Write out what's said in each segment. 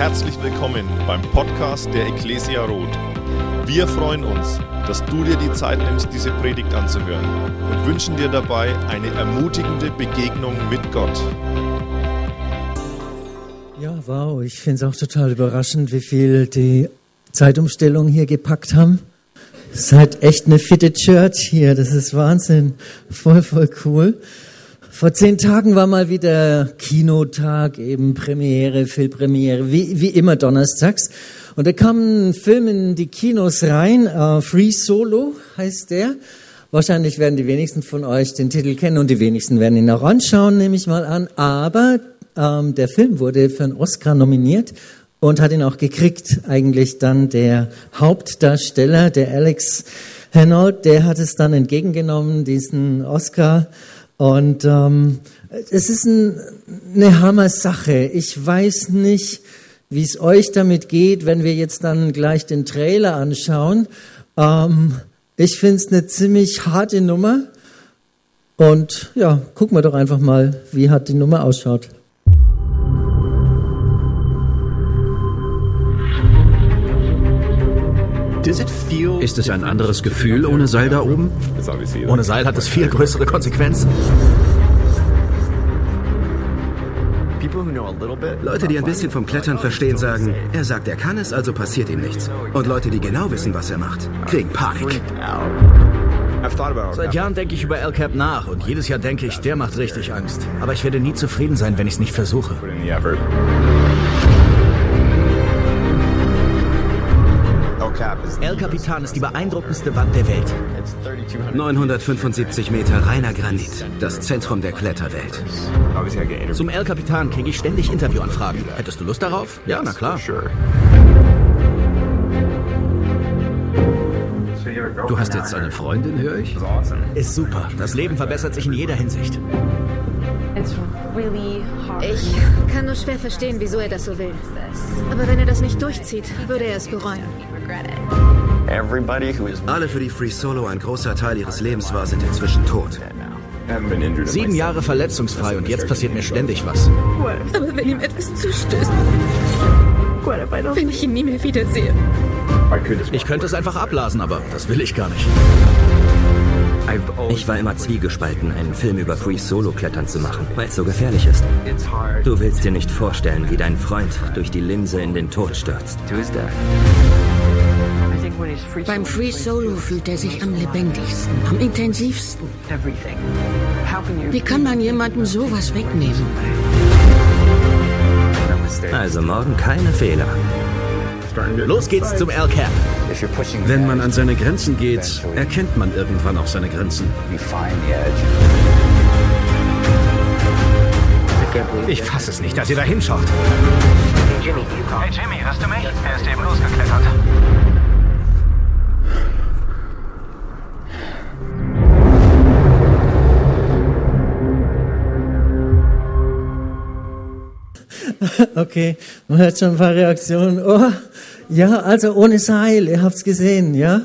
Herzlich willkommen beim Podcast der Ecclesia Roth. Wir freuen uns, dass du dir die Zeit nimmst, diese Predigt anzuhören und wünschen dir dabei eine ermutigende Begegnung mit Gott. Ja, wow, ich finde es auch total überraschend, wie viel die Zeitumstellung hier gepackt haben. Seid echt eine fitte Church hier, das ist Wahnsinn. Voll, voll cool. Vor zehn Tagen war mal wieder Kinotag, eben Premiere, Filmpremiere, wie, wie immer donnerstags. Und da kam ein Film in die Kinos rein, uh, Free Solo heißt der. Wahrscheinlich werden die wenigsten von euch den Titel kennen und die wenigsten werden ihn auch anschauen, nehme ich mal an. Aber ähm, der Film wurde für einen Oscar nominiert und hat ihn auch gekriegt. Eigentlich dann der Hauptdarsteller, der Alex Hanold, der hat es dann entgegengenommen, diesen Oscar. Und ähm, es ist ein, eine Hammer-Sache. Ich weiß nicht, wie es euch damit geht, wenn wir jetzt dann gleich den Trailer anschauen. Ähm, ich finde es eine ziemlich harte Nummer. Und ja, gucken wir doch einfach mal, wie hart die Nummer ausschaut. Ist es ein anderes Gefühl ohne Seil da oben? Ohne Seil hat es viel größere Konsequenzen. Leute, die ein bisschen vom Klettern verstehen, sagen, er sagt, er kann es, also passiert ihm nichts. Und Leute, die genau wissen, was er macht, kriegen Panik. Seit Jahren denke ich über El Cap nach und jedes Jahr denke ich, der macht richtig Angst. Aber ich werde nie zufrieden sein, wenn ich es nicht versuche. El Capitan ist die beeindruckendste Wand der Welt. 975 Meter reiner Granit, das Zentrum der Kletterwelt. Zum El Capitan kriege ich ständig Interviewanfragen. Hättest du Lust darauf? Ja, na klar. Du hast jetzt eine Freundin, höre ich? Ist super. Das Leben verbessert sich in jeder Hinsicht. Ich kann nur schwer verstehen, wieso er das so will. Aber wenn er das nicht durchzieht, würde er es bereuen. Alle, für die Free Solo ein großer Teil ihres Lebens war, sind inzwischen tot. Sieben Jahre verletzungsfrei und jetzt passiert mir ständig was. Aber wenn ihm etwas zustößt, wenn ich ihn nie mehr wiedersehe. Ich könnte es einfach abblasen, aber das will ich gar nicht. Ich war immer zwiegespalten, einen Film über Free Solo Klettern zu machen, weil es so gefährlich ist. Du willst dir nicht vorstellen, wie dein Freund durch die Linse in den Tod stürzt. Beim Free Solo fühlt er sich am lebendigsten, am intensivsten. Wie kann man jemandem sowas wegnehmen? Also morgen keine Fehler. Los geht's zum El Cap. Wenn man an seine Grenzen geht, erkennt man irgendwann auch seine Grenzen. Ich fasse es nicht, dass ihr da hinschaut. Hey Jimmy, hörst du mich? Er ist eben losgeklettert. Okay, man hört schon ein paar Reaktionen. Oh, ja, also ohne Seil, ihr habt's gesehen, ja.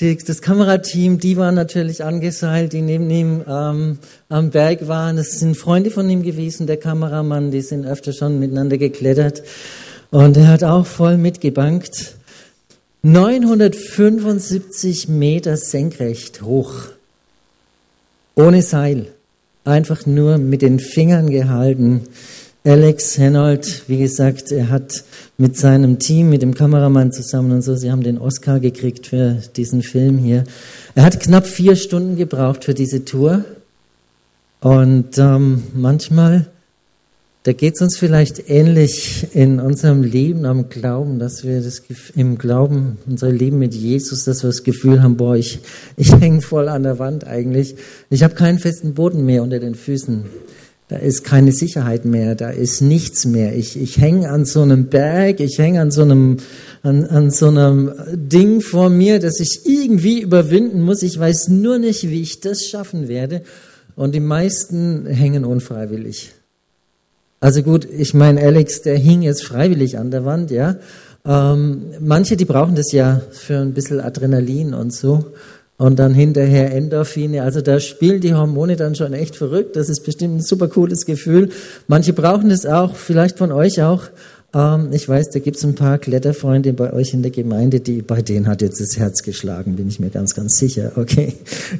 Die, das Kamerateam, die waren natürlich angeseilt, die neben ihm ähm, am Berg waren. Das sind Freunde von ihm gewesen, der Kameramann, die sind öfter schon miteinander geklettert. Und er hat auch voll mitgebankt. 975 Meter senkrecht hoch. Ohne Seil. Einfach nur mit den Fingern gehalten. Alex Henold, wie gesagt, er hat mit seinem Team, mit dem Kameramann zusammen und so, sie haben den Oscar gekriegt für diesen Film hier. Er hat knapp vier Stunden gebraucht für diese Tour. Und ähm, manchmal, da geht es uns vielleicht ähnlich in unserem Leben am Glauben, dass wir das im Glauben, unser Leben mit Jesus, dass wir das Gefühl haben, boah, ich, ich hänge voll an der Wand eigentlich. Ich habe keinen festen Boden mehr unter den Füßen. Da ist keine Sicherheit mehr, da ist nichts mehr. Ich, ich hänge an so einem Berg, ich hänge an so einem, an, an so einem Ding vor mir, das ich irgendwie überwinden muss. Ich weiß nur nicht, wie ich das schaffen werde. Und die meisten hängen unfreiwillig. Also gut, ich meine, Alex, der hing jetzt freiwillig an der Wand, ja. Ähm, manche, die brauchen das ja für ein bisschen Adrenalin und so und dann hinterher Endorphine. Also da spielen die Hormone dann schon echt verrückt. Das ist bestimmt ein super cooles Gefühl. Manche brauchen es auch, vielleicht von euch auch. ähm, ich weiß, da gibt es ein paar Kletterfreunde bei euch in der Gemeinde, die, bei denen hat jetzt das Herz geschlagen, bin ich mir ganz, ganz sicher. Okay,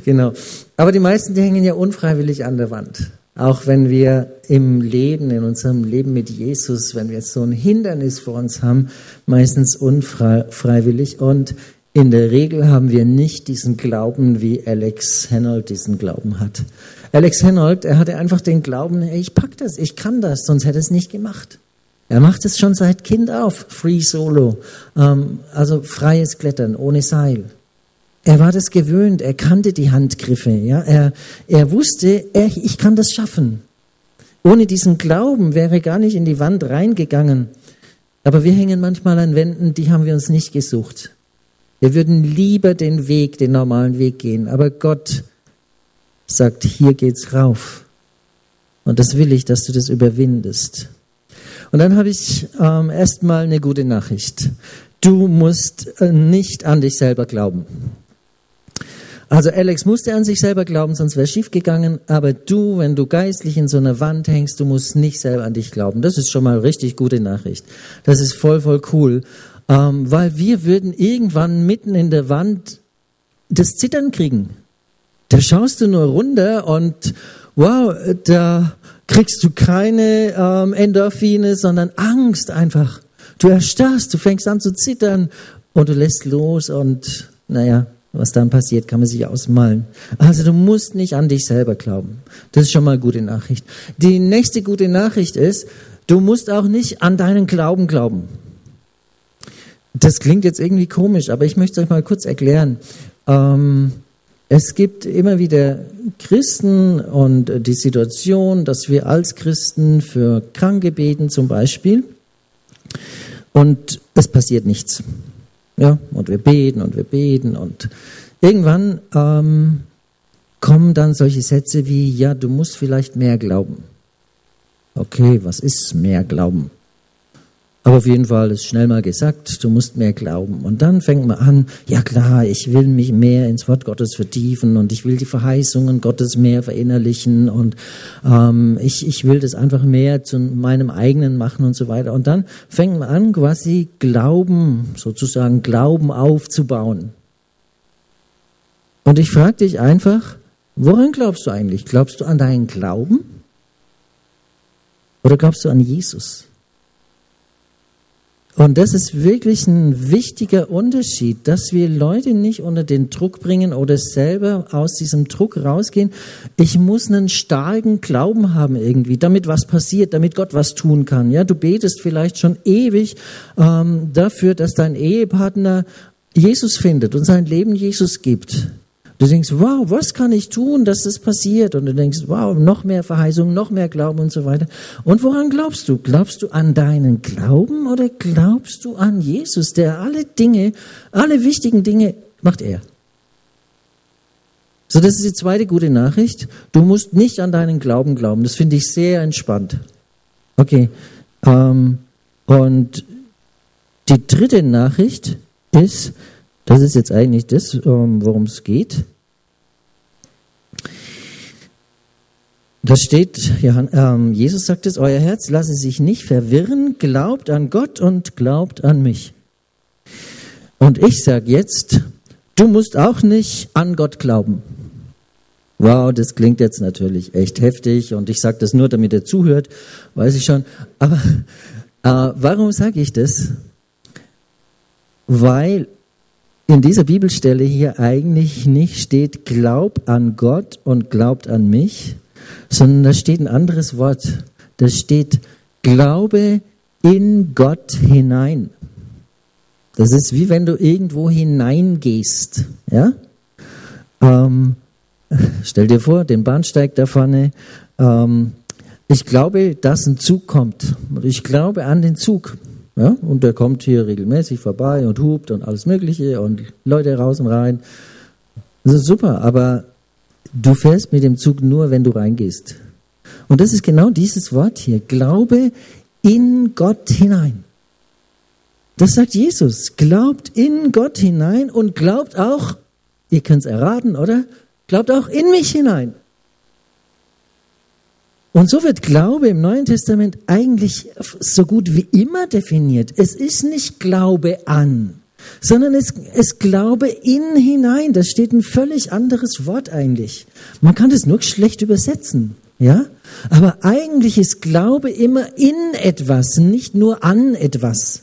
genau. Aber die meisten, die hängen ja unfreiwillig an der Wand. Auch wenn wir im Leben, in unserem Leben mit Jesus, wenn wir so ein Hindernis vor uns haben, meistens unfreiwillig. Und in der Regel haben wir nicht diesen Glauben, wie Alex Henold diesen Glauben hat. Alex Henold, er hatte einfach den Glauben, ich pack das, ich kann das, sonst hätte es nicht gemacht. Er macht es schon seit Kind auf, Free Solo, ähm, also freies Klettern ohne Seil. Er war das gewöhnt, er kannte die Handgriffe, ja, er, er wusste, er, ich kann das schaffen. Ohne diesen Glauben wäre gar nicht in die Wand reingegangen. Aber wir hängen manchmal an Wänden, die haben wir uns nicht gesucht. Wir würden lieber den Weg, den normalen Weg gehen. Aber Gott sagt, hier geht's rauf. Und das will ich, dass du das überwindest. Und dann habe ich ähm, erstmal eine gute Nachricht. Du musst äh, nicht an dich selber glauben. Also Alex musste an sich selber glauben, sonst wäre schief gegangen. Aber du, wenn du geistlich in so einer Wand hängst, du musst nicht selber an dich glauben. Das ist schon mal richtig gute Nachricht. Das ist voll, voll cool. Ähm, weil wir würden irgendwann mitten in der Wand das Zittern kriegen. Da schaust du nur runter und wow, da kriegst du keine ähm, Endorphine, sondern Angst einfach. Du erstarrst, du fängst an zu zittern und du lässt los und naja, was dann passiert, kann man sich ausmalen. Also du musst nicht an dich selber glauben. Das ist schon mal eine gute Nachricht. Die nächste gute Nachricht ist, du musst auch nicht an deinen Glauben glauben. Das klingt jetzt irgendwie komisch, aber ich möchte es euch mal kurz erklären. Ähm, es gibt immer wieder Christen und die Situation, dass wir als Christen für Kranke beten zum Beispiel und es passiert nichts. Ja, und wir beten und wir beten und irgendwann ähm, kommen dann solche Sätze wie, ja, du musst vielleicht mehr glauben. Okay, was ist mehr Glauben? Aber auf jeden Fall ist schnell mal gesagt, du musst mehr glauben. Und dann fängt man an, ja klar, ich will mich mehr ins Wort Gottes vertiefen und ich will die Verheißungen Gottes mehr verinnerlichen und ähm, ich, ich will das einfach mehr zu meinem eigenen machen und so weiter. Und dann fängt man an, quasi Glauben, sozusagen Glauben aufzubauen. Und ich frage dich einfach, woran glaubst du eigentlich? Glaubst du an deinen Glauben? Oder glaubst du an Jesus? Und das ist wirklich ein wichtiger Unterschied, dass wir Leute nicht unter den Druck bringen oder selber aus diesem Druck rausgehen. Ich muss einen starken Glauben haben irgendwie, damit was passiert, damit Gott was tun kann. Ja, du betest vielleicht schon ewig ähm, dafür, dass dein Ehepartner Jesus findet und sein Leben Jesus gibt. Du denkst, wow, was kann ich tun, dass das passiert? Und du denkst, wow, noch mehr Verheißung, noch mehr Glauben und so weiter. Und woran glaubst du? Glaubst du an deinen Glauben oder glaubst du an Jesus, der alle Dinge, alle wichtigen Dinge macht er? So, das ist die zweite gute Nachricht. Du musst nicht an deinen Glauben glauben. Das finde ich sehr entspannt. Okay. Ähm, und die dritte Nachricht ist, das ist jetzt eigentlich das, ähm, worum es geht. Da steht, ähm, Jesus sagt es, euer Herz lasse sich nicht verwirren, glaubt an Gott und glaubt an mich. Und ich sage jetzt, du musst auch nicht an Gott glauben. Wow, das klingt jetzt natürlich echt heftig und ich sage das nur, damit er zuhört, weiß ich schon. Aber äh, warum sage ich das? Weil in dieser Bibelstelle hier eigentlich nicht steht, glaub an Gott und glaubt an mich, sondern da steht ein anderes Wort. Da steht, glaube in Gott hinein. Das ist wie wenn du irgendwo hineingehst. Ja? Ähm, stell dir vor, den Bahnsteig da vorne. Ähm, ich glaube, dass ein Zug kommt. Ich glaube an den Zug. Ja? Und der kommt hier regelmäßig vorbei und hupt und alles Mögliche und Leute raus und rein. Das ist super, aber du fährst mit dem Zug nur, wenn du reingehst. Und das ist genau dieses Wort hier. Glaube in Gott hinein. Das sagt Jesus. Glaubt in Gott hinein und glaubt auch, ihr könnt es erraten, oder? Glaubt auch in mich hinein. Und so wird Glaube im Neuen Testament eigentlich so gut wie immer definiert. Es ist nicht Glaube an, sondern es, es Glaube in hinein. Das steht ein völlig anderes Wort eigentlich. Man kann das nur schlecht übersetzen, ja? Aber eigentlich ist Glaube immer in etwas, nicht nur an etwas.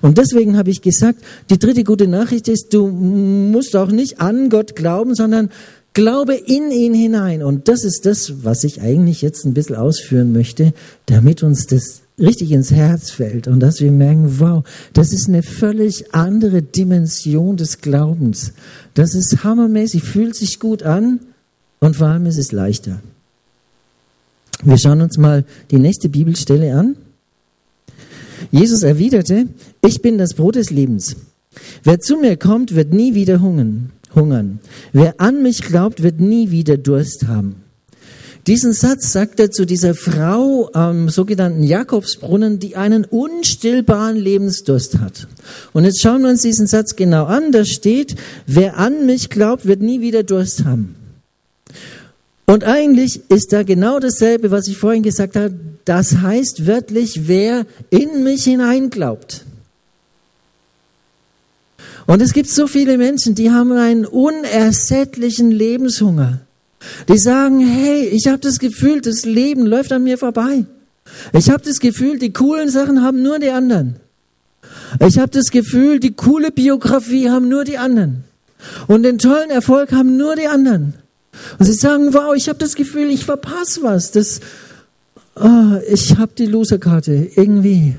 Und deswegen habe ich gesagt, die dritte gute Nachricht ist, du musst auch nicht an Gott glauben, sondern glaube in ihn hinein. Und das ist das, was ich eigentlich jetzt ein bisschen ausführen möchte, damit uns das richtig ins Herz fällt und dass wir merken, wow, das ist eine völlig andere Dimension des Glaubens. Das ist hammermäßig, fühlt sich gut an und vor allem ist es leichter. Wir schauen uns mal die nächste Bibelstelle an. Jesus erwiderte, ich bin das Brot des Lebens. Wer zu mir kommt, wird nie wieder hungern. Hungern. Wer an mich glaubt, wird nie wieder Durst haben. Diesen Satz sagt er zu dieser Frau am sogenannten Jakobsbrunnen, die einen unstillbaren Lebensdurst hat. Und jetzt schauen wir uns diesen Satz genau an. Da steht, wer an mich glaubt, wird nie wieder Durst haben. Und eigentlich ist da genau dasselbe, was ich vorhin gesagt habe. Das heißt wörtlich, wer in mich hinein glaubt. Und es gibt so viele Menschen, die haben einen unersättlichen Lebenshunger. Die sagen, hey, ich habe das Gefühl, das Leben läuft an mir vorbei. Ich habe das Gefühl, die coolen Sachen haben nur die anderen. Ich habe das Gefühl, die coole Biografie haben nur die anderen. Und den tollen Erfolg haben nur die anderen. Und sie sagen, wow, ich habe das Gefühl, ich verpasse was. Das, oh, ich habe die Loserkarte irgendwie.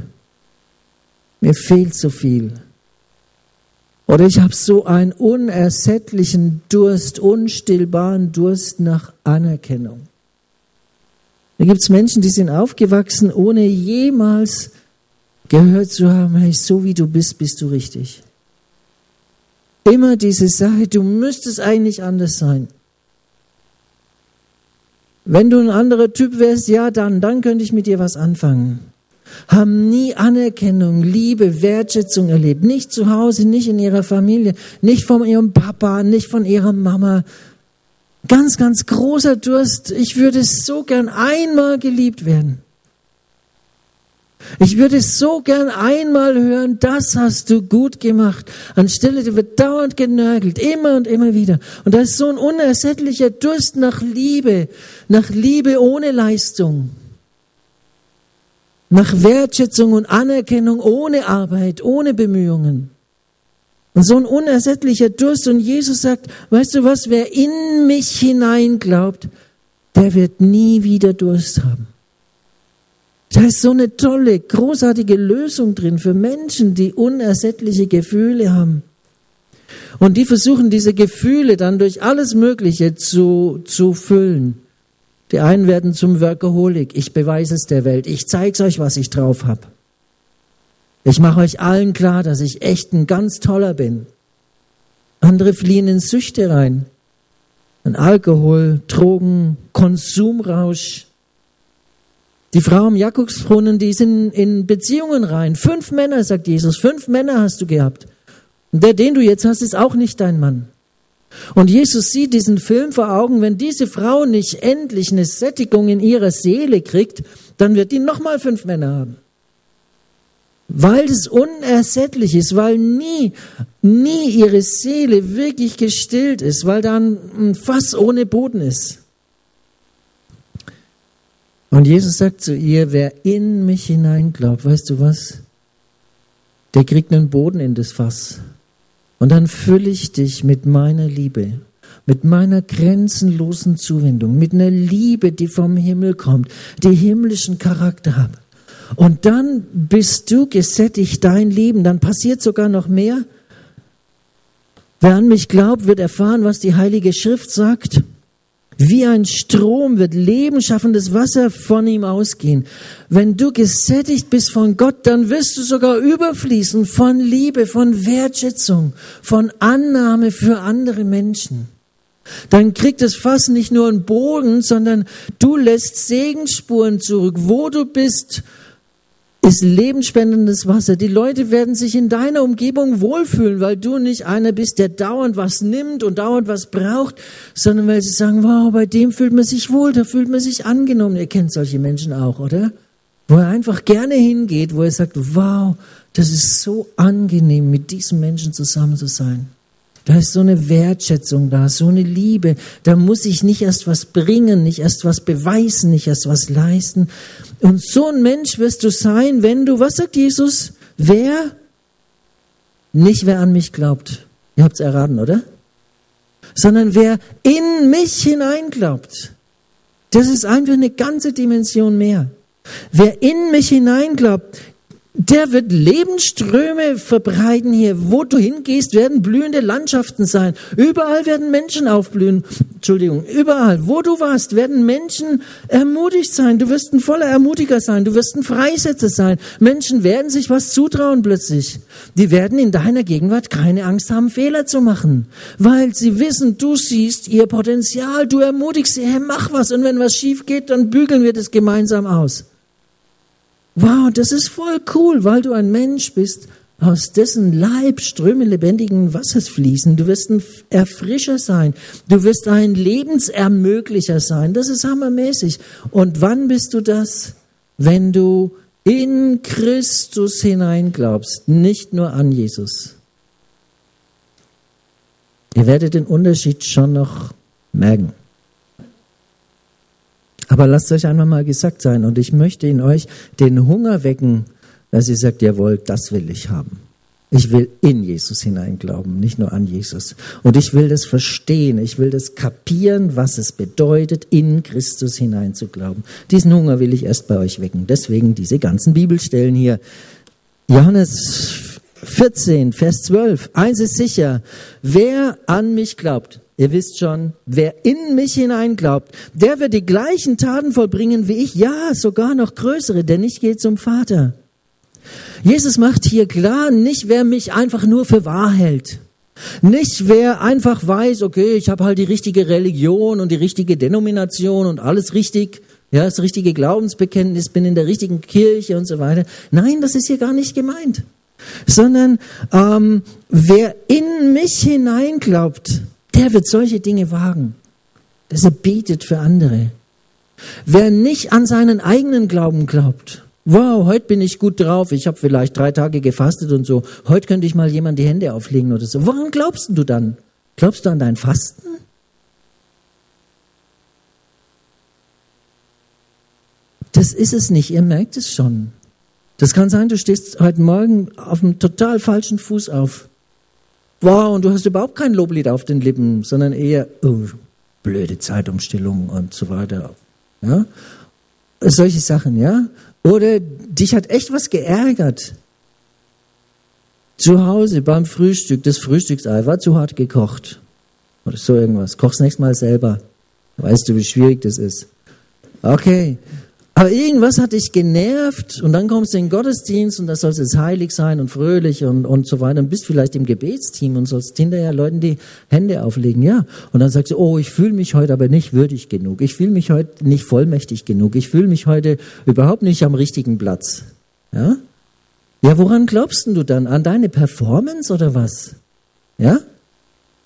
Mir fehlt so viel. Oder ich habe so einen unersättlichen Durst, unstillbaren Durst nach Anerkennung. Da gibt es Menschen, die sind aufgewachsen, ohne jemals gehört zu haben, hey, so wie du bist, bist du richtig. Immer diese Sache, du müsstest eigentlich anders sein. Wenn du ein anderer Typ wärst, ja, dann, dann könnte ich mit dir was anfangen. Haben nie Anerkennung, Liebe, Wertschätzung erlebt. Nicht zu Hause, nicht in ihrer Familie, nicht von ihrem Papa, nicht von ihrer Mama. Ganz, ganz großer Durst. Ich würde so gern einmal geliebt werden. Ich würde so gern einmal hören, das hast du gut gemacht. Anstelle, du wird dauernd genörgelt, immer und immer wieder. Und da ist so ein unersättlicher Durst nach Liebe, nach Liebe ohne Leistung, nach Wertschätzung und Anerkennung ohne Arbeit, ohne Bemühungen. Und so ein unersättlicher Durst. Und Jesus sagt, weißt du was, wer in mich hinein glaubt, der wird nie wieder Durst haben. Da ist so eine tolle, großartige Lösung drin für Menschen, die unersättliche Gefühle haben. Und die versuchen diese Gefühle dann durch alles Mögliche zu, zu füllen. Die einen werden zum Workaholic. Ich beweise es der Welt. Ich zeige euch, was ich drauf habe. Ich mache euch allen klar, dass ich echt ein ganz toller bin. Andere fliehen in Süchte rein. An Alkohol, Drogen, Konsumrausch, die Frau am Jakobsbrunnen, die sind in Beziehungen rein. Fünf Männer, sagt Jesus, fünf Männer hast du gehabt. Und der, den du jetzt hast, ist auch nicht dein Mann. Und Jesus sieht diesen Film vor Augen, wenn diese Frau nicht endlich eine Sättigung in ihrer Seele kriegt, dann wird die nochmal fünf Männer haben. Weil es unersättlich ist, weil nie, nie ihre Seele wirklich gestillt ist, weil dann ein Fass ohne Boden ist. Und Jesus sagt zu ihr, wer in mich hinein glaubt, weißt du was? Der kriegt einen Boden in das Fass. Und dann fülle ich dich mit meiner Liebe, mit meiner grenzenlosen Zuwendung, mit einer Liebe, die vom Himmel kommt, die himmlischen Charakter hat. Und dann bist du gesättigt, dein Leben, dann passiert sogar noch mehr. Wer an mich glaubt, wird erfahren, was die Heilige Schrift sagt. Wie ein Strom wird lebenschaffendes Wasser von ihm ausgehen. Wenn du gesättigt bist von Gott, dann wirst du sogar überfließen von Liebe, von Wertschätzung, von Annahme für andere Menschen. Dann kriegt es fast nicht nur einen Boden, sondern du lässt Segensspuren zurück. Wo du bist, ist lebensspendendes Wasser. Die Leute werden sich in deiner Umgebung wohlfühlen, weil du nicht einer bist, der dauernd was nimmt und dauernd was braucht, sondern weil sie sagen, wow, bei dem fühlt man sich wohl, da fühlt man sich angenommen. Ihr kennt solche Menschen auch, oder? Wo er einfach gerne hingeht, wo er sagt, wow, das ist so angenehm, mit diesem Menschen zusammen zu sein. Da ist so eine Wertschätzung da, so eine Liebe. Da muss ich nicht erst was bringen, nicht erst was beweisen, nicht erst was leisten. Und so ein Mensch wirst du sein, wenn du, was sagt Jesus? Wer? Nicht wer an mich glaubt. Ihr habt es erraten, oder? Sondern wer in mich hineinglaubt. Das ist einfach eine ganze Dimension mehr. Wer in mich hineinglaubt, der wird Lebensströme verbreiten hier. Wo du hingehst, werden blühende Landschaften sein. Überall werden Menschen aufblühen. Entschuldigung, überall. Wo du warst, werden Menschen ermutigt sein. Du wirst ein voller Ermutiger sein. Du wirst ein Freisetzer sein. Menschen werden sich was zutrauen plötzlich. Die werden in deiner Gegenwart keine Angst haben, Fehler zu machen. Weil sie wissen, du siehst ihr Potenzial. Du ermutigst sie, hey, mach was. Und wenn was schief geht, dann bügeln wir das gemeinsam aus. Wow, das ist voll cool, weil du ein Mensch bist, aus dessen Leib Ströme lebendigen Wassers fließen. Du wirst ein Erfrischer sein. Du wirst ein Lebensermöglicher sein. Das ist hammermäßig. Und wann bist du das? Wenn du in Christus hineinglaubst, nicht nur an Jesus. Ihr werdet den Unterschied schon noch merken. Aber lasst euch einmal mal gesagt sein und ich möchte in euch den Hunger wecken, dass ihr sagt, jawohl, das will ich haben. Ich will in Jesus hineinglauben, nicht nur an Jesus. Und ich will das verstehen, ich will das kapieren, was es bedeutet, in Christus hineinzuglauben. Diesen Hunger will ich erst bei euch wecken. Deswegen diese ganzen Bibelstellen hier. Johannes 14, Vers 12. Eins ist sicher, wer an mich glaubt, Ihr wisst schon, wer in mich hineinglaubt, der wird die gleichen Taten vollbringen wie ich, ja, sogar noch größere, denn ich gehe zum Vater. Jesus macht hier klar, nicht wer mich einfach nur für wahr hält. Nicht wer einfach weiß, okay, ich habe halt die richtige Religion und die richtige Denomination und alles richtig, ja, das richtige Glaubensbekenntnis, bin in der richtigen Kirche und so weiter. Nein, das ist hier gar nicht gemeint. Sondern ähm, wer in mich hineinglaubt, der wird solche Dinge wagen, dass er betet für andere. Wer nicht an seinen eigenen Glauben glaubt, wow, heute bin ich gut drauf, ich habe vielleicht drei Tage gefastet und so, heute könnte ich mal jemand die Hände auflegen oder so. Woran glaubst du dann? Glaubst du an dein Fasten? Das ist es nicht, ihr merkt es schon. Das kann sein, du stehst heute Morgen auf einem total falschen Fuß auf wow, und du hast überhaupt kein Loblied auf den Lippen, sondern eher, oh, blöde Zeitumstellung und so weiter. Ja? Solche Sachen, ja? Oder dich hat echt was geärgert. Zu Hause beim Frühstück, das Frühstücksei war zu hart gekocht. Oder so irgendwas. Koch's nächstes Mal selber. Weißt du, wie schwierig das ist. Okay. Aber irgendwas hat dich genervt und dann kommst du in den Gottesdienst und da sollst jetzt heilig sein und fröhlich und, und so weiter und bist vielleicht im Gebetsteam und sollst hinterher Leuten die Hände auflegen, ja. Und dann sagst du, oh, ich fühle mich heute aber nicht würdig genug. Ich fühle mich heute nicht vollmächtig genug. Ich fühle mich heute überhaupt nicht am richtigen Platz. Ja? Ja, woran glaubst du dann? An deine Performance oder was? Ja?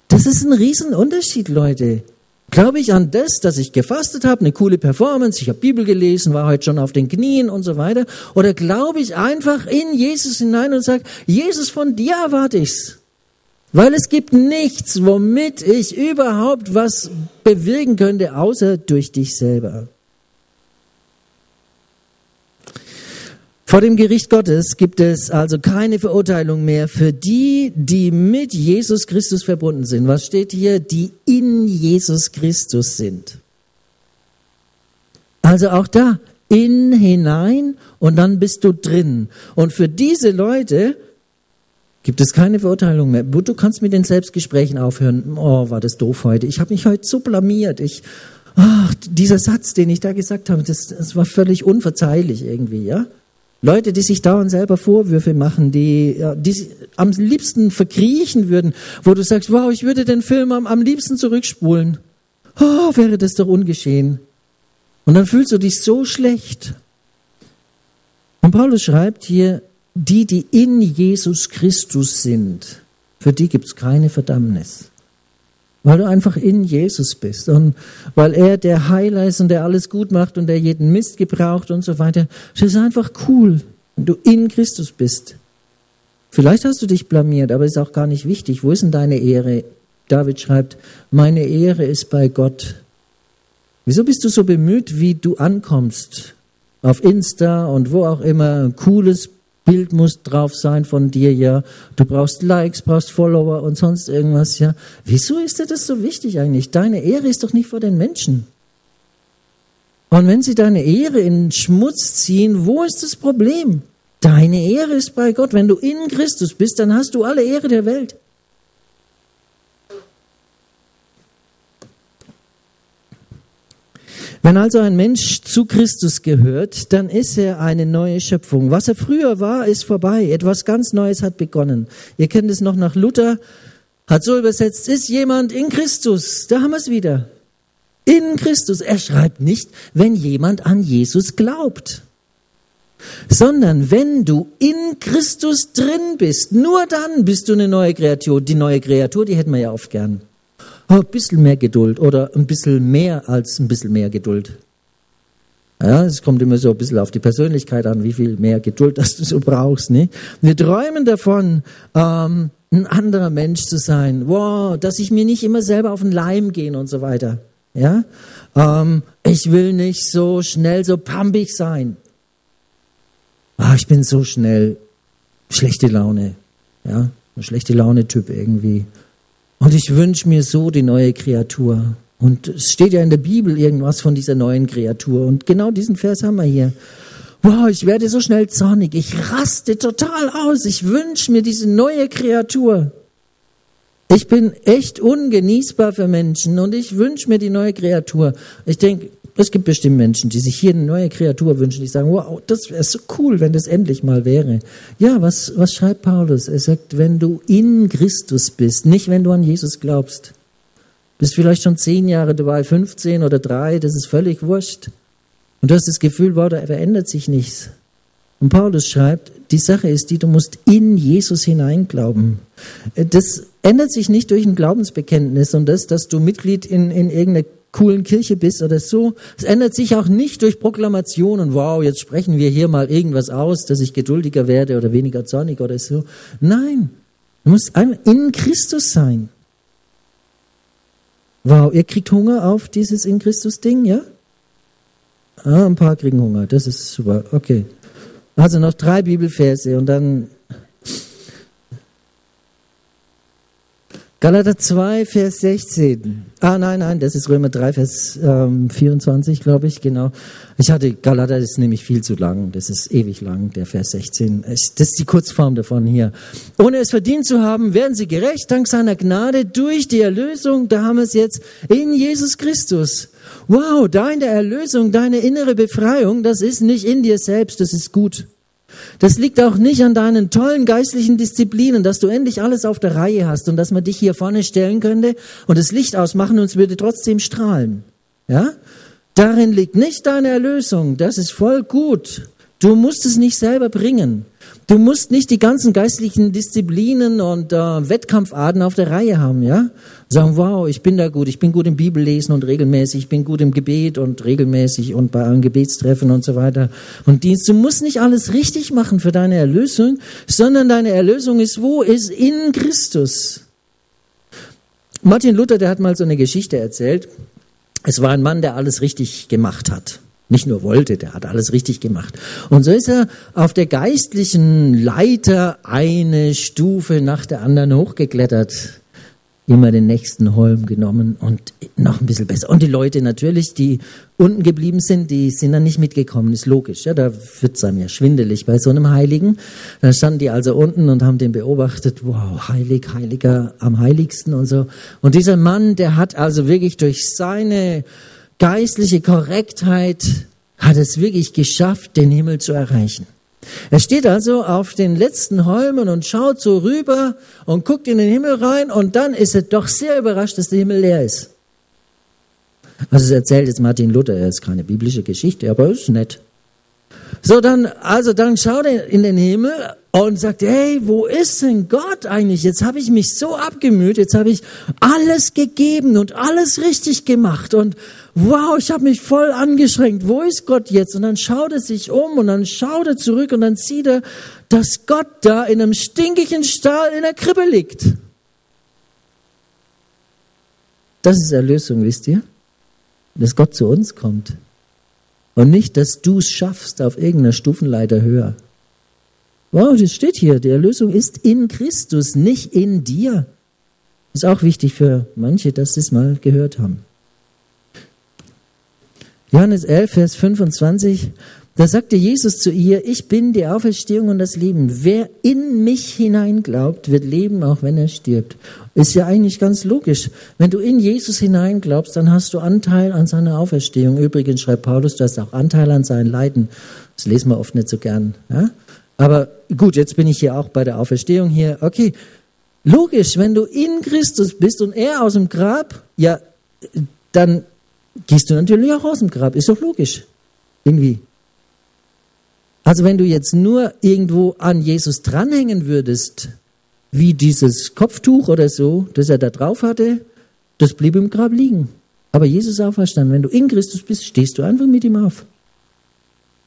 Das ist ein Riesenunterschied, Leute. Glaube ich an das, dass ich gefastet habe, eine coole Performance, ich habe Bibel gelesen, war heute schon auf den Knien und so weiter? Oder glaube ich einfach in Jesus hinein und sage, Jesus, von dir erwarte ich's? Weil es gibt nichts, womit ich überhaupt was bewirken könnte, außer durch dich selber. Vor dem Gericht Gottes gibt es also keine Verurteilung mehr für die, die mit Jesus Christus verbunden sind. Was steht hier? Die in Jesus Christus sind. Also auch da, in hinein und dann bist du drin. Und für diese Leute gibt es keine Verurteilung mehr. Du kannst mit den Selbstgesprächen aufhören. Oh, war das doof heute. Ich habe mich heute so blamiert. Ich, ach, dieser Satz, den ich da gesagt habe, das, das war völlig unverzeihlich irgendwie, ja? Leute, die sich dauernd selber Vorwürfe machen, die, die am liebsten verkriechen würden, wo du sagst, wow, ich würde den Film am, am liebsten zurückspulen. Oh, wäre das doch ungeschehen. Und dann fühlst du dich so schlecht. Und Paulus schreibt hier, die, die in Jesus Christus sind, für die gibt es keine Verdammnis. Weil du einfach in Jesus bist und weil er der Heiler ist und der alles gut macht und der jeden Mist gebraucht und so weiter. Das ist einfach cool, wenn du in Christus bist. Vielleicht hast du dich blamiert, aber ist auch gar nicht wichtig. Wo ist denn deine Ehre? David schreibt, meine Ehre ist bei Gott. Wieso bist du so bemüht, wie du ankommst? Auf Insta und wo auch immer, ein cooles Bild muss drauf sein von dir, ja. Du brauchst Likes, brauchst Follower und sonst irgendwas, ja. Wieso ist dir das so wichtig eigentlich? Deine Ehre ist doch nicht vor den Menschen. Und wenn sie deine Ehre in Schmutz ziehen, wo ist das Problem? Deine Ehre ist bei Gott. Wenn du in Christus bist, dann hast du alle Ehre der Welt. Wenn also ein Mensch zu Christus gehört, dann ist er eine neue Schöpfung. Was er früher war, ist vorbei. Etwas ganz Neues hat begonnen. Ihr kennt es noch nach Luther, hat so übersetzt, ist jemand in Christus. Da haben wir es wieder. In Christus. Er schreibt nicht, wenn jemand an Jesus glaubt, sondern wenn du in Christus drin bist, nur dann bist du eine neue Kreatur. Die neue Kreatur, die hätten wir ja oft gern ein bisschen mehr Geduld oder ein bisschen mehr als ein bisschen mehr Geduld. Ja, es kommt immer so ein bisschen auf die Persönlichkeit an, wie viel mehr Geduld das du so brauchst. Ne? Wir träumen davon, ähm, ein anderer Mensch zu sein. Wow, dass ich mir nicht immer selber auf den Leim gehe und so weiter. Ja, ähm, ich will nicht so schnell so pampig sein. Ah, ich bin so schnell schlechte Laune. Ja, ein schlechte Laune-Typ irgendwie. Und ich wünsche mir so die neue Kreatur. Und es steht ja in der Bibel irgendwas von dieser neuen Kreatur. Und genau diesen Vers haben wir hier. Wow, ich werde so schnell zornig. Ich raste total aus. Ich wünsche mir diese neue Kreatur. Ich bin echt ungenießbar für Menschen und ich wünsche mir die neue Kreatur. Ich denke, es gibt bestimmt Menschen, die sich hier eine neue Kreatur wünschen, die sagen, wow, das wäre so cool, wenn das endlich mal wäre. Ja, was, was schreibt Paulus? Er sagt, wenn du in Christus bist, nicht wenn du an Jesus glaubst. Bist vielleicht schon zehn Jahre dabei, 15 oder drei, das ist völlig wurscht. Und du hast das Gefühl, wow, da verändert sich nichts. Und Paulus schreibt, die Sache ist die, du musst in Jesus hineinglauben. Das ändert sich nicht durch ein Glaubensbekenntnis und das, dass du Mitglied in, in irgendeiner coolen Kirche bist oder so. Es ändert sich auch nicht durch Proklamationen, wow, jetzt sprechen wir hier mal irgendwas aus, dass ich geduldiger werde oder weniger zornig oder so. Nein, du musst in Christus sein. Wow, ihr kriegt Hunger auf dieses in Christus Ding, ja? Ah, ein paar kriegen Hunger, das ist super, okay. Also noch drei Bibelverse und dann Galater 2, Vers 16. Ah, nein, nein, das ist Römer 3, Vers ähm, 24, glaube ich, genau. Ich hatte, Galater ist nämlich viel zu lang, das ist ewig lang, der Vers 16. Das ist die Kurzform davon hier. Ohne es verdient zu haben, werden sie gerecht, dank seiner Gnade, durch die Erlösung, da haben wir es jetzt, in Jesus Christus. Wow, deine Erlösung, deine innere Befreiung, das ist nicht in dir selbst, das ist gut. Das liegt auch nicht an deinen tollen geistlichen Disziplinen, dass du endlich alles auf der Reihe hast und dass man dich hier vorne stellen könnte und das Licht ausmachen und es würde trotzdem strahlen. Ja? Darin liegt nicht deine Erlösung. Das ist voll gut. Du musst es nicht selber bringen. Du musst nicht die ganzen geistlichen Disziplinen und äh, Wettkampfarten auf der Reihe haben, ja? Sagen, wow, ich bin da gut, ich bin gut im Bibellesen und regelmäßig, ich bin gut im Gebet und regelmäßig und bei allen Gebetstreffen und so weiter und Dienst. Du musst nicht alles richtig machen für deine Erlösung, sondern deine Erlösung ist wo? Ist in Christus. Martin Luther, der hat mal so eine Geschichte erzählt. Es war ein Mann, der alles richtig gemacht hat. Nicht nur wollte, der hat alles richtig gemacht. Und so ist er auf der geistlichen Leiter eine Stufe nach der anderen hochgeklettert. Immer den nächsten Holm genommen und noch ein bisschen besser. Und die Leute natürlich, die unten geblieben sind, die sind dann nicht mitgekommen, ist logisch. Ja, da wird's einem ja schwindelig bei so einem Heiligen. Dann standen die also unten und haben den beobachtet. Wow, heilig, heiliger, am heiligsten und so. Und dieser Mann, der hat also wirklich durch seine geistliche Korrektheit hat es wirklich geschafft, den Himmel zu erreichen. Er steht also auf den letzten Holmen und schaut so rüber und guckt in den Himmel rein und dann ist er doch sehr überrascht, dass der Himmel leer ist. Also es erzählt jetzt Martin Luther, er ist keine biblische Geschichte, aber es ist nett. So, dann, also dann schaut er in den Himmel und sagt, hey, wo ist denn Gott eigentlich? Jetzt habe ich mich so abgemüht, jetzt habe ich alles gegeben und alles richtig gemacht und wow, ich habe mich voll angeschränkt. Wo ist Gott jetzt? Und dann schaut er sich um und dann schaut er zurück und dann sieht er, dass Gott da in einem stinkigen Stall in der Krippe liegt. Das ist Erlösung, wisst ihr? Dass Gott zu uns kommt. Und nicht, dass du es schaffst auf irgendeiner Stufenleiter höher. Wow, das steht hier. Die Erlösung ist in Christus, nicht in dir. Ist auch wichtig für manche, dass sie es mal gehört haben. Johannes 11, Vers 25. Da sagte Jesus zu ihr, ich bin die Auferstehung und das Leben. Wer in mich hineinglaubt, wird leben, auch wenn er stirbt. Ist ja eigentlich ganz logisch. Wenn du in Jesus hineinglaubst, dann hast du Anteil an seiner Auferstehung. Übrigens schreibt Paulus, du hast auch Anteil an seinen Leiden. Das lesen wir oft nicht so gern. Ja? Aber gut, jetzt bin ich hier auch bei der Auferstehung hier. Okay, logisch, wenn du in Christus bist und er aus dem Grab, ja, dann gehst du natürlich auch aus dem Grab. Ist doch logisch. Irgendwie. Also wenn du jetzt nur irgendwo an Jesus dranhängen würdest, wie dieses Kopftuch oder so, das er da drauf hatte, das blieb im Grab liegen. Aber Jesus ist auferstanden. Wenn du in Christus bist, stehst du einfach mit ihm auf.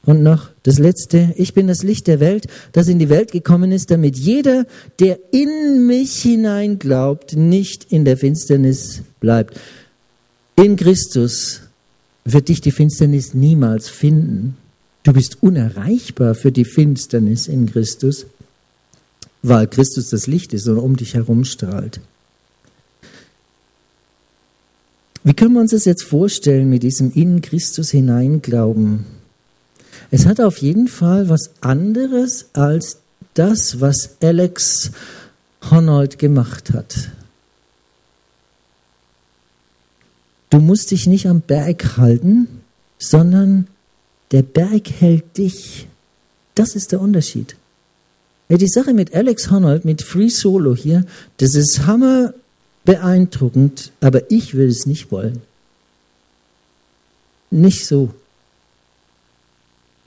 Und noch das Letzte, ich bin das Licht der Welt, das in die Welt gekommen ist, damit jeder, der in mich hinein glaubt, nicht in der Finsternis bleibt. In Christus wird dich die Finsternis niemals finden. Du bist unerreichbar für die Finsternis in Christus, weil Christus das Licht ist und um dich herum strahlt. Wie können wir uns das jetzt vorstellen mit diesem in Christus hineinglauben? Es hat auf jeden Fall was anderes als das, was Alex Honnold gemacht hat. Du musst dich nicht am Berg halten, sondern der Berg hält dich. Das ist der Unterschied. Ja, die Sache mit Alex Honnold, mit Free Solo hier, das ist hammer beeindruckend, aber ich will es nicht wollen. Nicht so.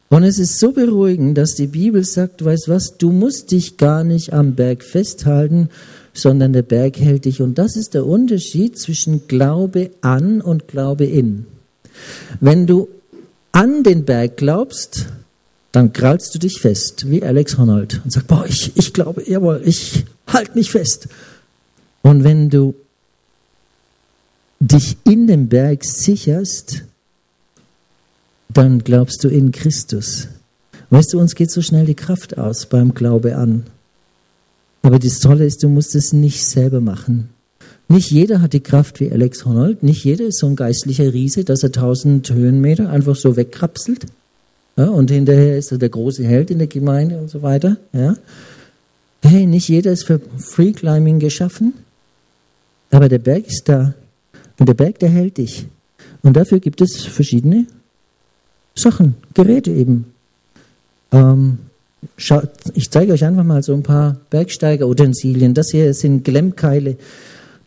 Und es ist so beruhigend, dass die Bibel sagt, weißt was, du musst dich gar nicht am Berg festhalten, sondern der Berg hält dich. Und das ist der Unterschied zwischen Glaube an und Glaube in. Wenn du an den Berg glaubst, dann krallst du dich fest, wie Alex Honnold, und sagst, boah, ich, ich glaube, jawohl, ich halte mich fest. Und wenn du dich in dem Berg sicherst, dann glaubst du in Christus. Weißt du, uns geht so schnell die Kraft aus beim Glaube an. Aber das Tolle ist, du musst es nicht selber machen. Nicht jeder hat die Kraft wie Alex Honnold, nicht jeder ist so ein geistlicher Riese, dass er tausend Höhenmeter einfach so wegkrapselt. Ja, und hinterher ist er der große Held in der Gemeinde und so weiter. Ja. Hey, nicht jeder ist für Free Climbing geschaffen, aber der Berg ist da. Und der Berg, der hält dich. Und dafür gibt es verschiedene Sachen, Geräte eben. Ähm, ich zeige euch einfach mal so ein paar Bergsteigerutensilien. Das hier sind Glemmkeile.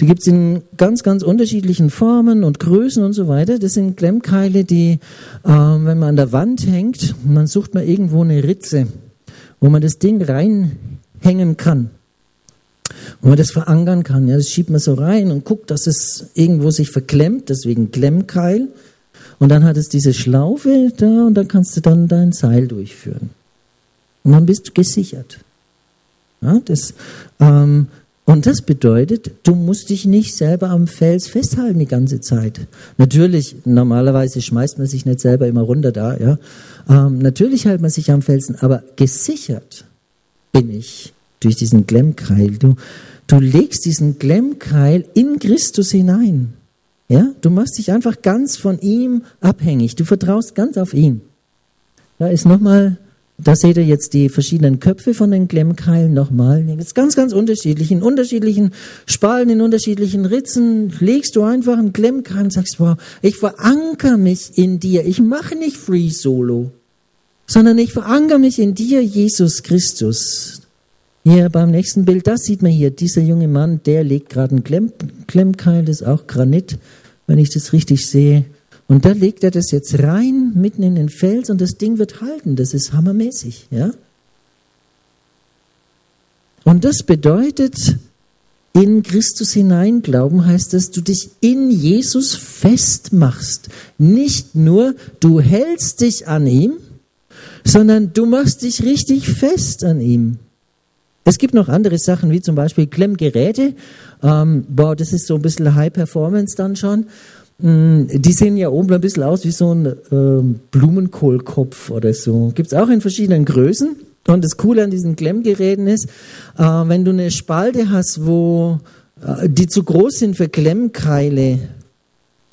Die gibt es in ganz, ganz unterschiedlichen Formen und Größen und so weiter. Das sind Klemmkeile, die, äh, wenn man an der Wand hängt, man sucht mal irgendwo eine Ritze, wo man das Ding reinhängen kann. Wo man das verankern kann. Ja, das schiebt man so rein und guckt, dass es irgendwo sich verklemmt, deswegen Klemmkeil. Und dann hat es diese Schlaufe da und dann kannst du dann dein Seil durchführen. Und dann bist du gesichert. Ja, das, ähm, und das bedeutet, du musst dich nicht selber am Fels festhalten die ganze Zeit. Natürlich, normalerweise schmeißt man sich nicht selber immer runter da, ja. Ähm, natürlich hält man sich am Felsen, aber gesichert bin ich durch diesen Glemmkeil. Du, du legst diesen Glemmkeil in Christus hinein. Ja, du machst dich einfach ganz von ihm abhängig. Du vertraust ganz auf ihn. Da ist nochmal da seht ihr jetzt die verschiedenen Köpfe von den Klemmkeilen nochmal. Jetzt ganz, ganz unterschiedlich. In unterschiedlichen Spalten, in unterschiedlichen Ritzen legst du einfach einen Klemmkeil und sagst, wow, ich veranker mich in dir. Ich mache nicht Free Solo, sondern ich veranker mich in dir, Jesus Christus. Hier beim nächsten Bild, das sieht man hier. Dieser junge Mann, der legt gerade einen Klemm, Klemmkeil, das ist auch Granit, wenn ich das richtig sehe. Und da legt er das jetzt rein, mitten in den Fels und das Ding wird halten. Das ist hammermäßig, ja. Und das bedeutet, in Christus hineinglauben heißt, dass du dich in Jesus festmachst. Nicht nur, du hältst dich an ihm, sondern du machst dich richtig fest an ihm. Es gibt noch andere Sachen, wie zum Beispiel Klemmgeräte. Ähm, boah, das ist so ein bisschen High Performance dann schon. Mm, die sehen ja oben ein bisschen aus wie so ein ähm, Blumenkohlkopf oder so. Gibt es auch in verschiedenen Größen. Und das Coole an diesen Klemmgeräten ist, äh, wenn du eine Spalte hast, wo äh, die zu groß sind für Klemmkeile,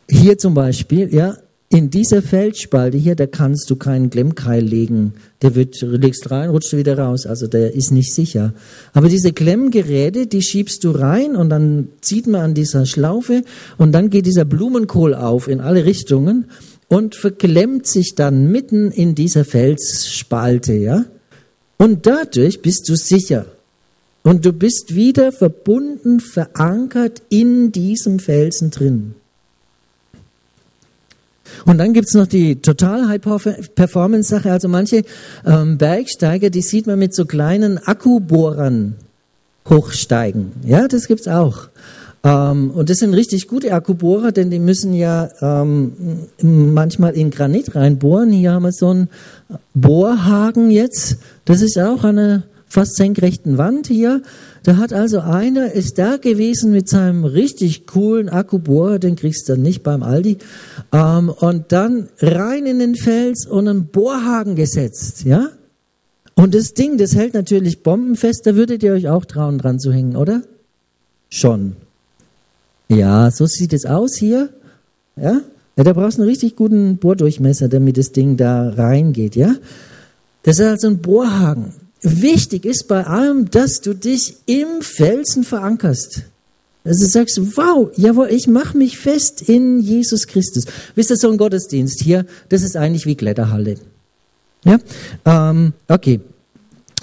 hier zum Beispiel, ja, in dieser Feldspalte hier, da kannst du keinen Klemmkeil legen. Der wird, legst rein, rutscht wieder raus. Also der ist nicht sicher. Aber diese Klemmgeräte, die schiebst du rein und dann zieht man an dieser Schlaufe und dann geht dieser Blumenkohl auf in alle Richtungen und verklemmt sich dann mitten in dieser Felsspalte, ja. Und dadurch bist du sicher. Und du bist wieder verbunden, verankert in diesem Felsen drin. Und dann gibt's noch die total High-Performance-Sache. Also manche ähm, Bergsteiger, die sieht man mit so kleinen Akkubohrern hochsteigen. Ja, das gibt's auch. Ähm, und das sind richtig gute Akkubohrer, denn die müssen ja ähm, manchmal in Granit reinbohren. Hier haben wir so einen Bohrhaken jetzt. Das ist auch eine fast senkrechten Wand hier. Da hat also einer, ist da gewesen mit seinem richtig coolen Akkubohrer, den kriegst du dann nicht beim Aldi, ähm, und dann rein in den Fels und einen Bohrhaken gesetzt, ja? Und das Ding, das hält natürlich bombenfest, da würdet ihr euch auch trauen, dran zu hängen, oder? Schon. Ja, so sieht es aus hier, ja? Ja, da brauchst du einen richtig guten Bohrdurchmesser, damit das Ding da reingeht, ja? Das ist also ein Bohrhaken. Wichtig ist bei allem, dass du dich im Felsen verankerst. Also du sagst, wow, jawohl, ich mache mich fest in Jesus Christus. Wisst ihr, so ein Gottesdienst hier, das ist eigentlich wie Kletterhalle. Ja, ähm, okay.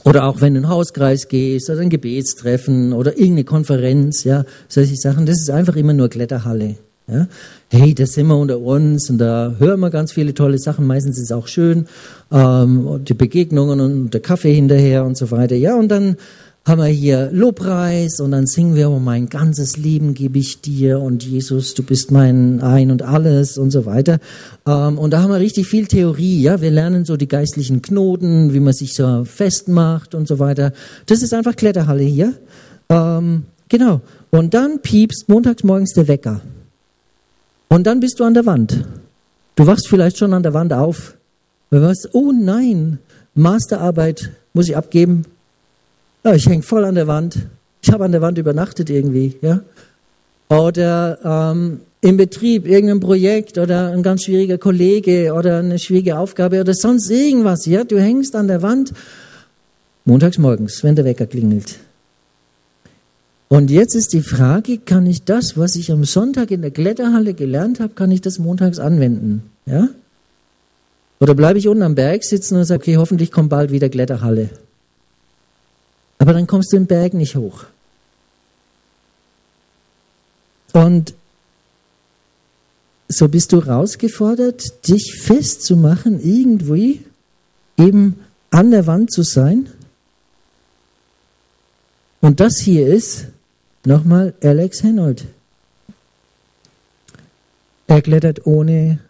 Oder auch wenn du in einen Hauskreis gehst oder ein Gebetstreffen oder irgendeine Konferenz, ja, solche Sachen, das ist einfach immer nur Kletterhalle. Ja? Hey, da sind wir unter uns und da hören wir ganz viele tolle Sachen. Meistens ist es auch schön, ähm, die Begegnungen und der Kaffee hinterher und so weiter. Ja, und dann haben wir hier Lobpreis und dann singen wir, oh mein ganzes Leben gebe ich dir und Jesus, du bist mein Ein und alles und so weiter. Ähm, und da haben wir richtig viel Theorie, ja. Wir lernen so die geistlichen Knoten, wie man sich so festmacht und so weiter. Das ist einfach Kletterhalle hier. Ähm, genau. Und dann piepst montags morgens der Wecker. Und dann bist du an der Wand. Du wachst vielleicht schon an der Wand auf. Du weißt, oh nein, Masterarbeit muss ich abgeben. Ja, ich hänge voll an der Wand. Ich habe an der Wand übernachtet irgendwie, ja. Oder ähm, im Betrieb irgendein Projekt oder ein ganz schwieriger Kollege oder eine schwierige Aufgabe oder sonst irgendwas, ja. Du hängst an der Wand montags morgens, wenn der Wecker klingelt. Und jetzt ist die Frage, kann ich das, was ich am Sonntag in der Kletterhalle gelernt habe, kann ich das montags anwenden? Ja? Oder bleibe ich unten am Berg sitzen und sage, okay, hoffentlich kommt bald wieder Kletterhalle. Aber dann kommst du den Berg nicht hoch. Und so bist du herausgefordert, dich festzumachen, irgendwie eben an der Wand zu sein. Und das hier ist Nochmal Alex Henold. Er klettert ohne,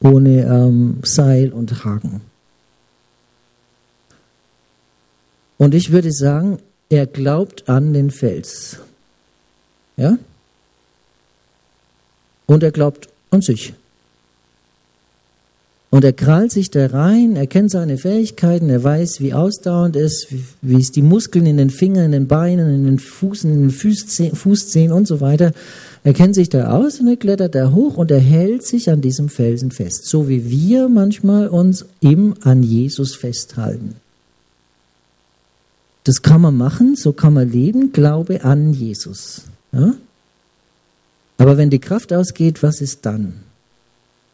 ohne ähm, Seil und Haken. Und ich würde sagen, er glaubt an den Fels. Ja? Und er glaubt an sich. Und er krallt sich da rein, er kennt seine Fähigkeiten, er weiß, wie ausdauernd es ist, wie, wie es die Muskeln in den Fingern, in den Beinen, in den Fußen, in den Fußzehen, Fußzehen und so weiter. Er kennt sich da aus und er klettert da hoch und er hält sich an diesem Felsen fest. So wie wir manchmal uns eben an Jesus festhalten. Das kann man machen, so kann man leben, Glaube an Jesus. Ja? Aber wenn die Kraft ausgeht, was ist dann?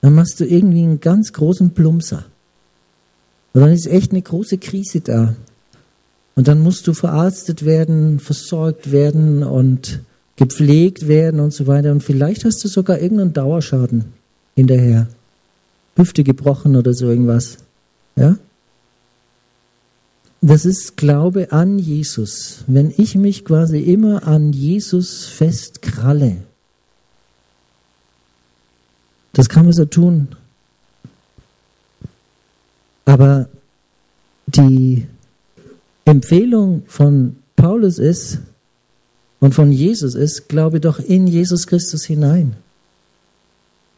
Dann machst du irgendwie einen ganz großen Plumpser. Und dann ist echt eine große Krise da. Und dann musst du verarztet werden, versorgt werden und gepflegt werden und so weiter. Und vielleicht hast du sogar irgendeinen Dauerschaden. hinterher. Hüfte gebrochen oder so irgendwas. Ja? Das ist Glaube an Jesus. Wenn ich mich quasi immer an Jesus festkralle, das kann man so tun. Aber die Empfehlung von Paulus ist und von Jesus ist, glaube doch in Jesus Christus hinein.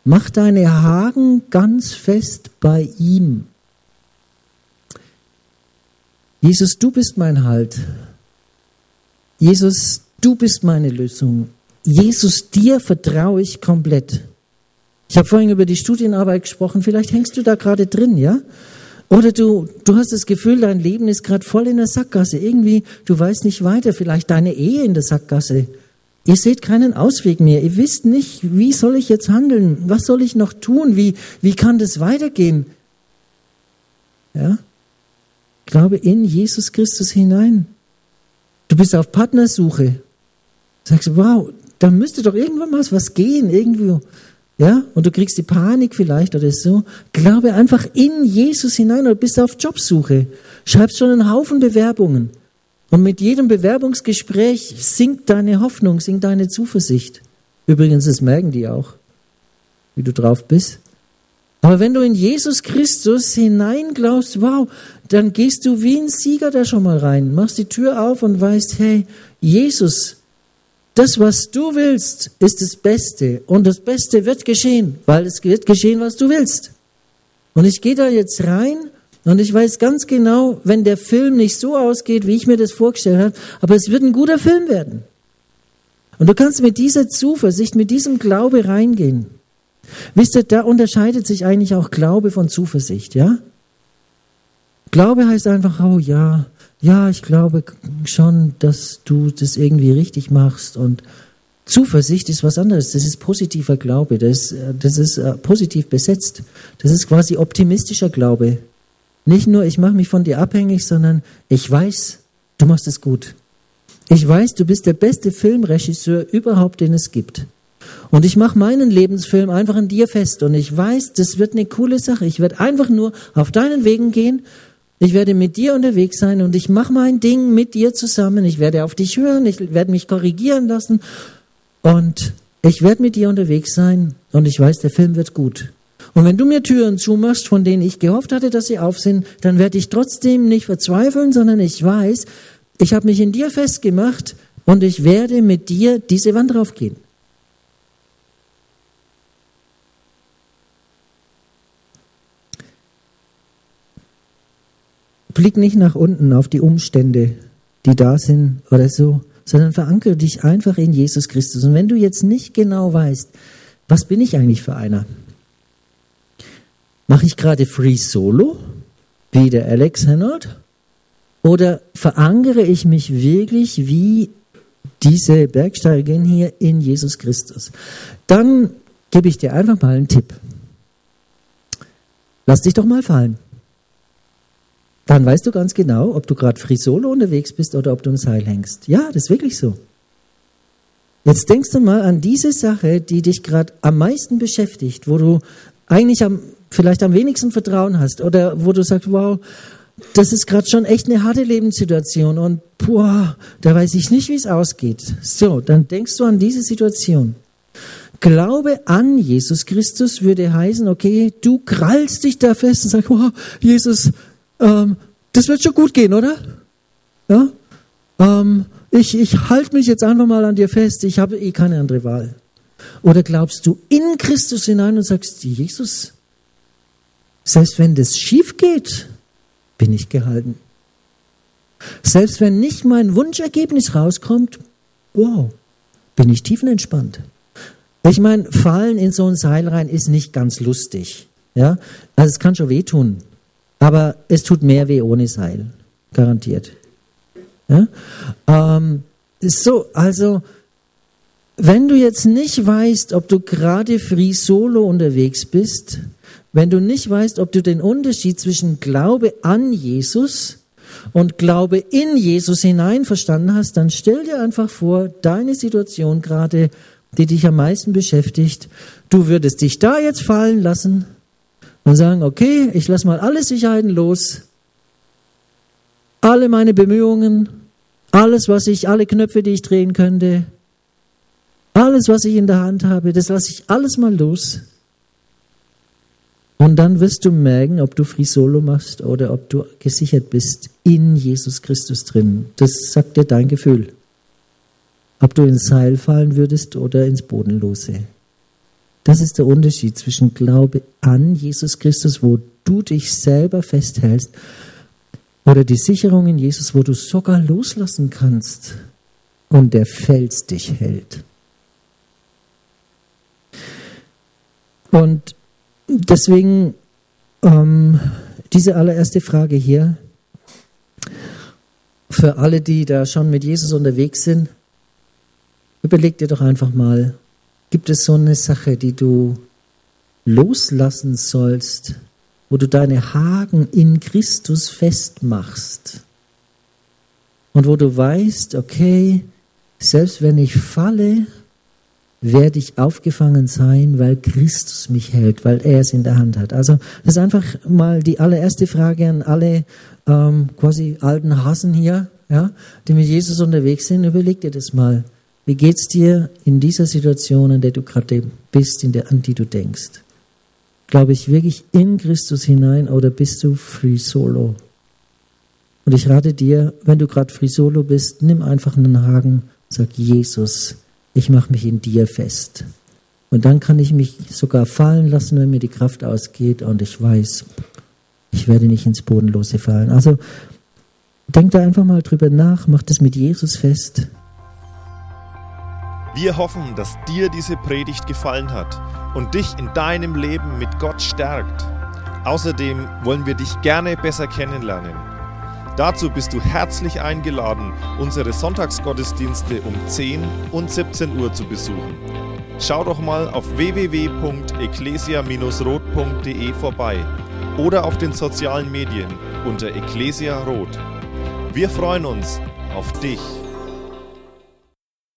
Mach deine Haken ganz fest bei ihm. Jesus, du bist mein Halt. Jesus, du bist meine Lösung. Jesus, dir vertraue ich komplett. Ich habe vorhin über die Studienarbeit gesprochen, vielleicht hängst du da gerade drin, ja? Oder du, du hast das Gefühl, dein Leben ist gerade voll in der Sackgasse. Irgendwie, du weißt nicht weiter, vielleicht deine Ehe in der Sackgasse. Ihr seht keinen Ausweg mehr. Ihr wisst nicht, wie soll ich jetzt handeln? Was soll ich noch tun? Wie, wie kann das weitergehen? Ja? Glaube in Jesus Christus hinein. Du bist auf Partnersuche. Sagst wow, da müsste doch irgendwann mal was gehen, irgendwo. Ja, und du kriegst die Panik vielleicht oder so. Glaube einfach in Jesus hinein oder bist auf Jobsuche. Schreibst schon einen Haufen Bewerbungen. Und mit jedem Bewerbungsgespräch sinkt deine Hoffnung, sinkt deine Zuversicht. Übrigens, das merken die auch, wie du drauf bist. Aber wenn du in Jesus Christus hineinglaubst, wow, dann gehst du wie ein Sieger da schon mal rein, machst die Tür auf und weißt, hey, Jesus, das, was du willst, ist das Beste. Und das Beste wird geschehen, weil es wird geschehen, was du willst. Und ich gehe da jetzt rein und ich weiß ganz genau, wenn der Film nicht so ausgeht, wie ich mir das vorgestellt habe, aber es wird ein guter Film werden. Und du kannst mit dieser Zuversicht, mit diesem Glaube reingehen. Wisst ihr, da unterscheidet sich eigentlich auch Glaube von Zuversicht, ja? Glaube heißt einfach, oh ja, ja, ich glaube schon, dass du das irgendwie richtig machst und Zuversicht ist was anderes. Das ist positiver Glaube. Das, das ist äh, positiv besetzt. Das ist quasi optimistischer Glaube. Nicht nur, ich mache mich von dir abhängig, sondern ich weiß, du machst es gut. Ich weiß, du bist der beste Filmregisseur überhaupt, den es gibt. Und ich mache meinen Lebensfilm einfach an dir fest. Und ich weiß, das wird eine coole Sache. Ich werde einfach nur auf deinen Wegen gehen. Ich werde mit dir unterwegs sein und ich mache mein Ding mit dir zusammen. Ich werde auf dich hören. Ich werde mich korrigieren lassen. Und ich werde mit dir unterwegs sein. Und ich weiß, der Film wird gut. Und wenn du mir Türen zumachst, von denen ich gehofft hatte, dass sie auf sind, dann werde ich trotzdem nicht verzweifeln, sondern ich weiß, ich habe mich in dir festgemacht und ich werde mit dir diese Wand raufgehen. Blick nicht nach unten auf die Umstände, die da sind oder so, sondern verankere dich einfach in Jesus Christus. Und wenn du jetzt nicht genau weißt, was bin ich eigentlich für einer? Mache ich gerade Free Solo, wie der Alex Hennard? Oder verankere ich mich wirklich wie diese Bergsteigerin hier in Jesus Christus? Dann gebe ich dir einfach mal einen Tipp. Lass dich doch mal fallen. Dann weißt du ganz genau, ob du gerade Free Solo unterwegs bist oder ob du im Seil hängst. Ja, das ist wirklich so. Jetzt denkst du mal an diese Sache, die dich gerade am meisten beschäftigt, wo du eigentlich am vielleicht am wenigsten Vertrauen hast oder wo du sagst, wow, das ist gerade schon echt eine harte Lebenssituation und boah, da weiß ich nicht, wie es ausgeht. So, dann denkst du an diese Situation. Glaube an Jesus Christus würde heißen, okay, du krallst dich da fest und sagst, wow, Jesus, ähm, das wird schon gut gehen, oder? Ja? Ähm, ich ich halte mich jetzt einfach mal an dir fest, ich habe eh keine andere Wahl. Oder glaubst du in Christus hinein und sagst, Jesus, selbst wenn das schief geht, bin ich gehalten. Selbst wenn nicht mein Wunschergebnis rauskommt, wow, bin ich tiefenentspannt. Ich meine, fallen in so ein Seil rein ist nicht ganz lustig. Ja, also es kann schon wehtun, aber es tut mehr weh ohne Seil, garantiert. Ja? Ähm, so, also wenn du jetzt nicht weißt, ob du gerade free solo unterwegs bist, wenn du nicht weißt, ob du den Unterschied zwischen Glaube an Jesus und Glaube in Jesus hinein verstanden hast, dann stell dir einfach vor, deine Situation gerade, die dich am meisten beschäftigt, du würdest dich da jetzt fallen lassen und sagen, okay, ich lasse mal alle Sicherheiten los, alle meine Bemühungen, alles, was ich, alle Knöpfe, die ich drehen könnte, alles, was ich in der Hand habe, das lasse ich alles mal los. Und dann wirst du merken, ob du Free Solo machst oder ob du gesichert bist in Jesus Christus drin. Das sagt dir dein Gefühl. Ob du ins Seil fallen würdest oder ins Bodenlose. Das ist der Unterschied zwischen Glaube an Jesus Christus, wo du dich selber festhältst, oder die Sicherung in Jesus, wo du sogar loslassen kannst und der Fels dich hält. Und deswegen ähm, diese allererste Frage hier, für alle, die da schon mit Jesus unterwegs sind, Überleg dir doch einfach mal, gibt es so eine Sache, die du loslassen sollst, wo du deine Haken in Christus festmachst und wo du weißt, okay, selbst wenn ich falle, werde ich aufgefangen sein, weil Christus mich hält, weil er es in der Hand hat. Also das ist einfach mal die allererste Frage an alle ähm, quasi alten Hasen hier, ja, die mit Jesus unterwegs sind. Überleg dir das mal. Wie geht's dir in dieser Situation, in der du gerade bist, in der, an die du denkst? Glaube ich wirklich in Christus hinein oder bist du free solo? Und ich rate dir, wenn du gerade free solo bist, nimm einfach einen Haken, sag Jesus, ich mache mich in dir fest. Und dann kann ich mich sogar fallen lassen, wenn mir die Kraft ausgeht und ich weiß, ich werde nicht ins Bodenlose fallen. Also denk da einfach mal drüber nach, mach das mit Jesus fest. Wir hoffen, dass dir diese Predigt gefallen hat und dich in deinem Leben mit Gott stärkt. Außerdem wollen wir dich gerne besser kennenlernen. Dazu bist du herzlich eingeladen, unsere Sonntagsgottesdienste um 10 und 17 Uhr zu besuchen. Schau doch mal auf www.ecclesia-rot.de vorbei oder auf den sozialen Medien unter Ecclesia Rot. Wir freuen uns auf dich.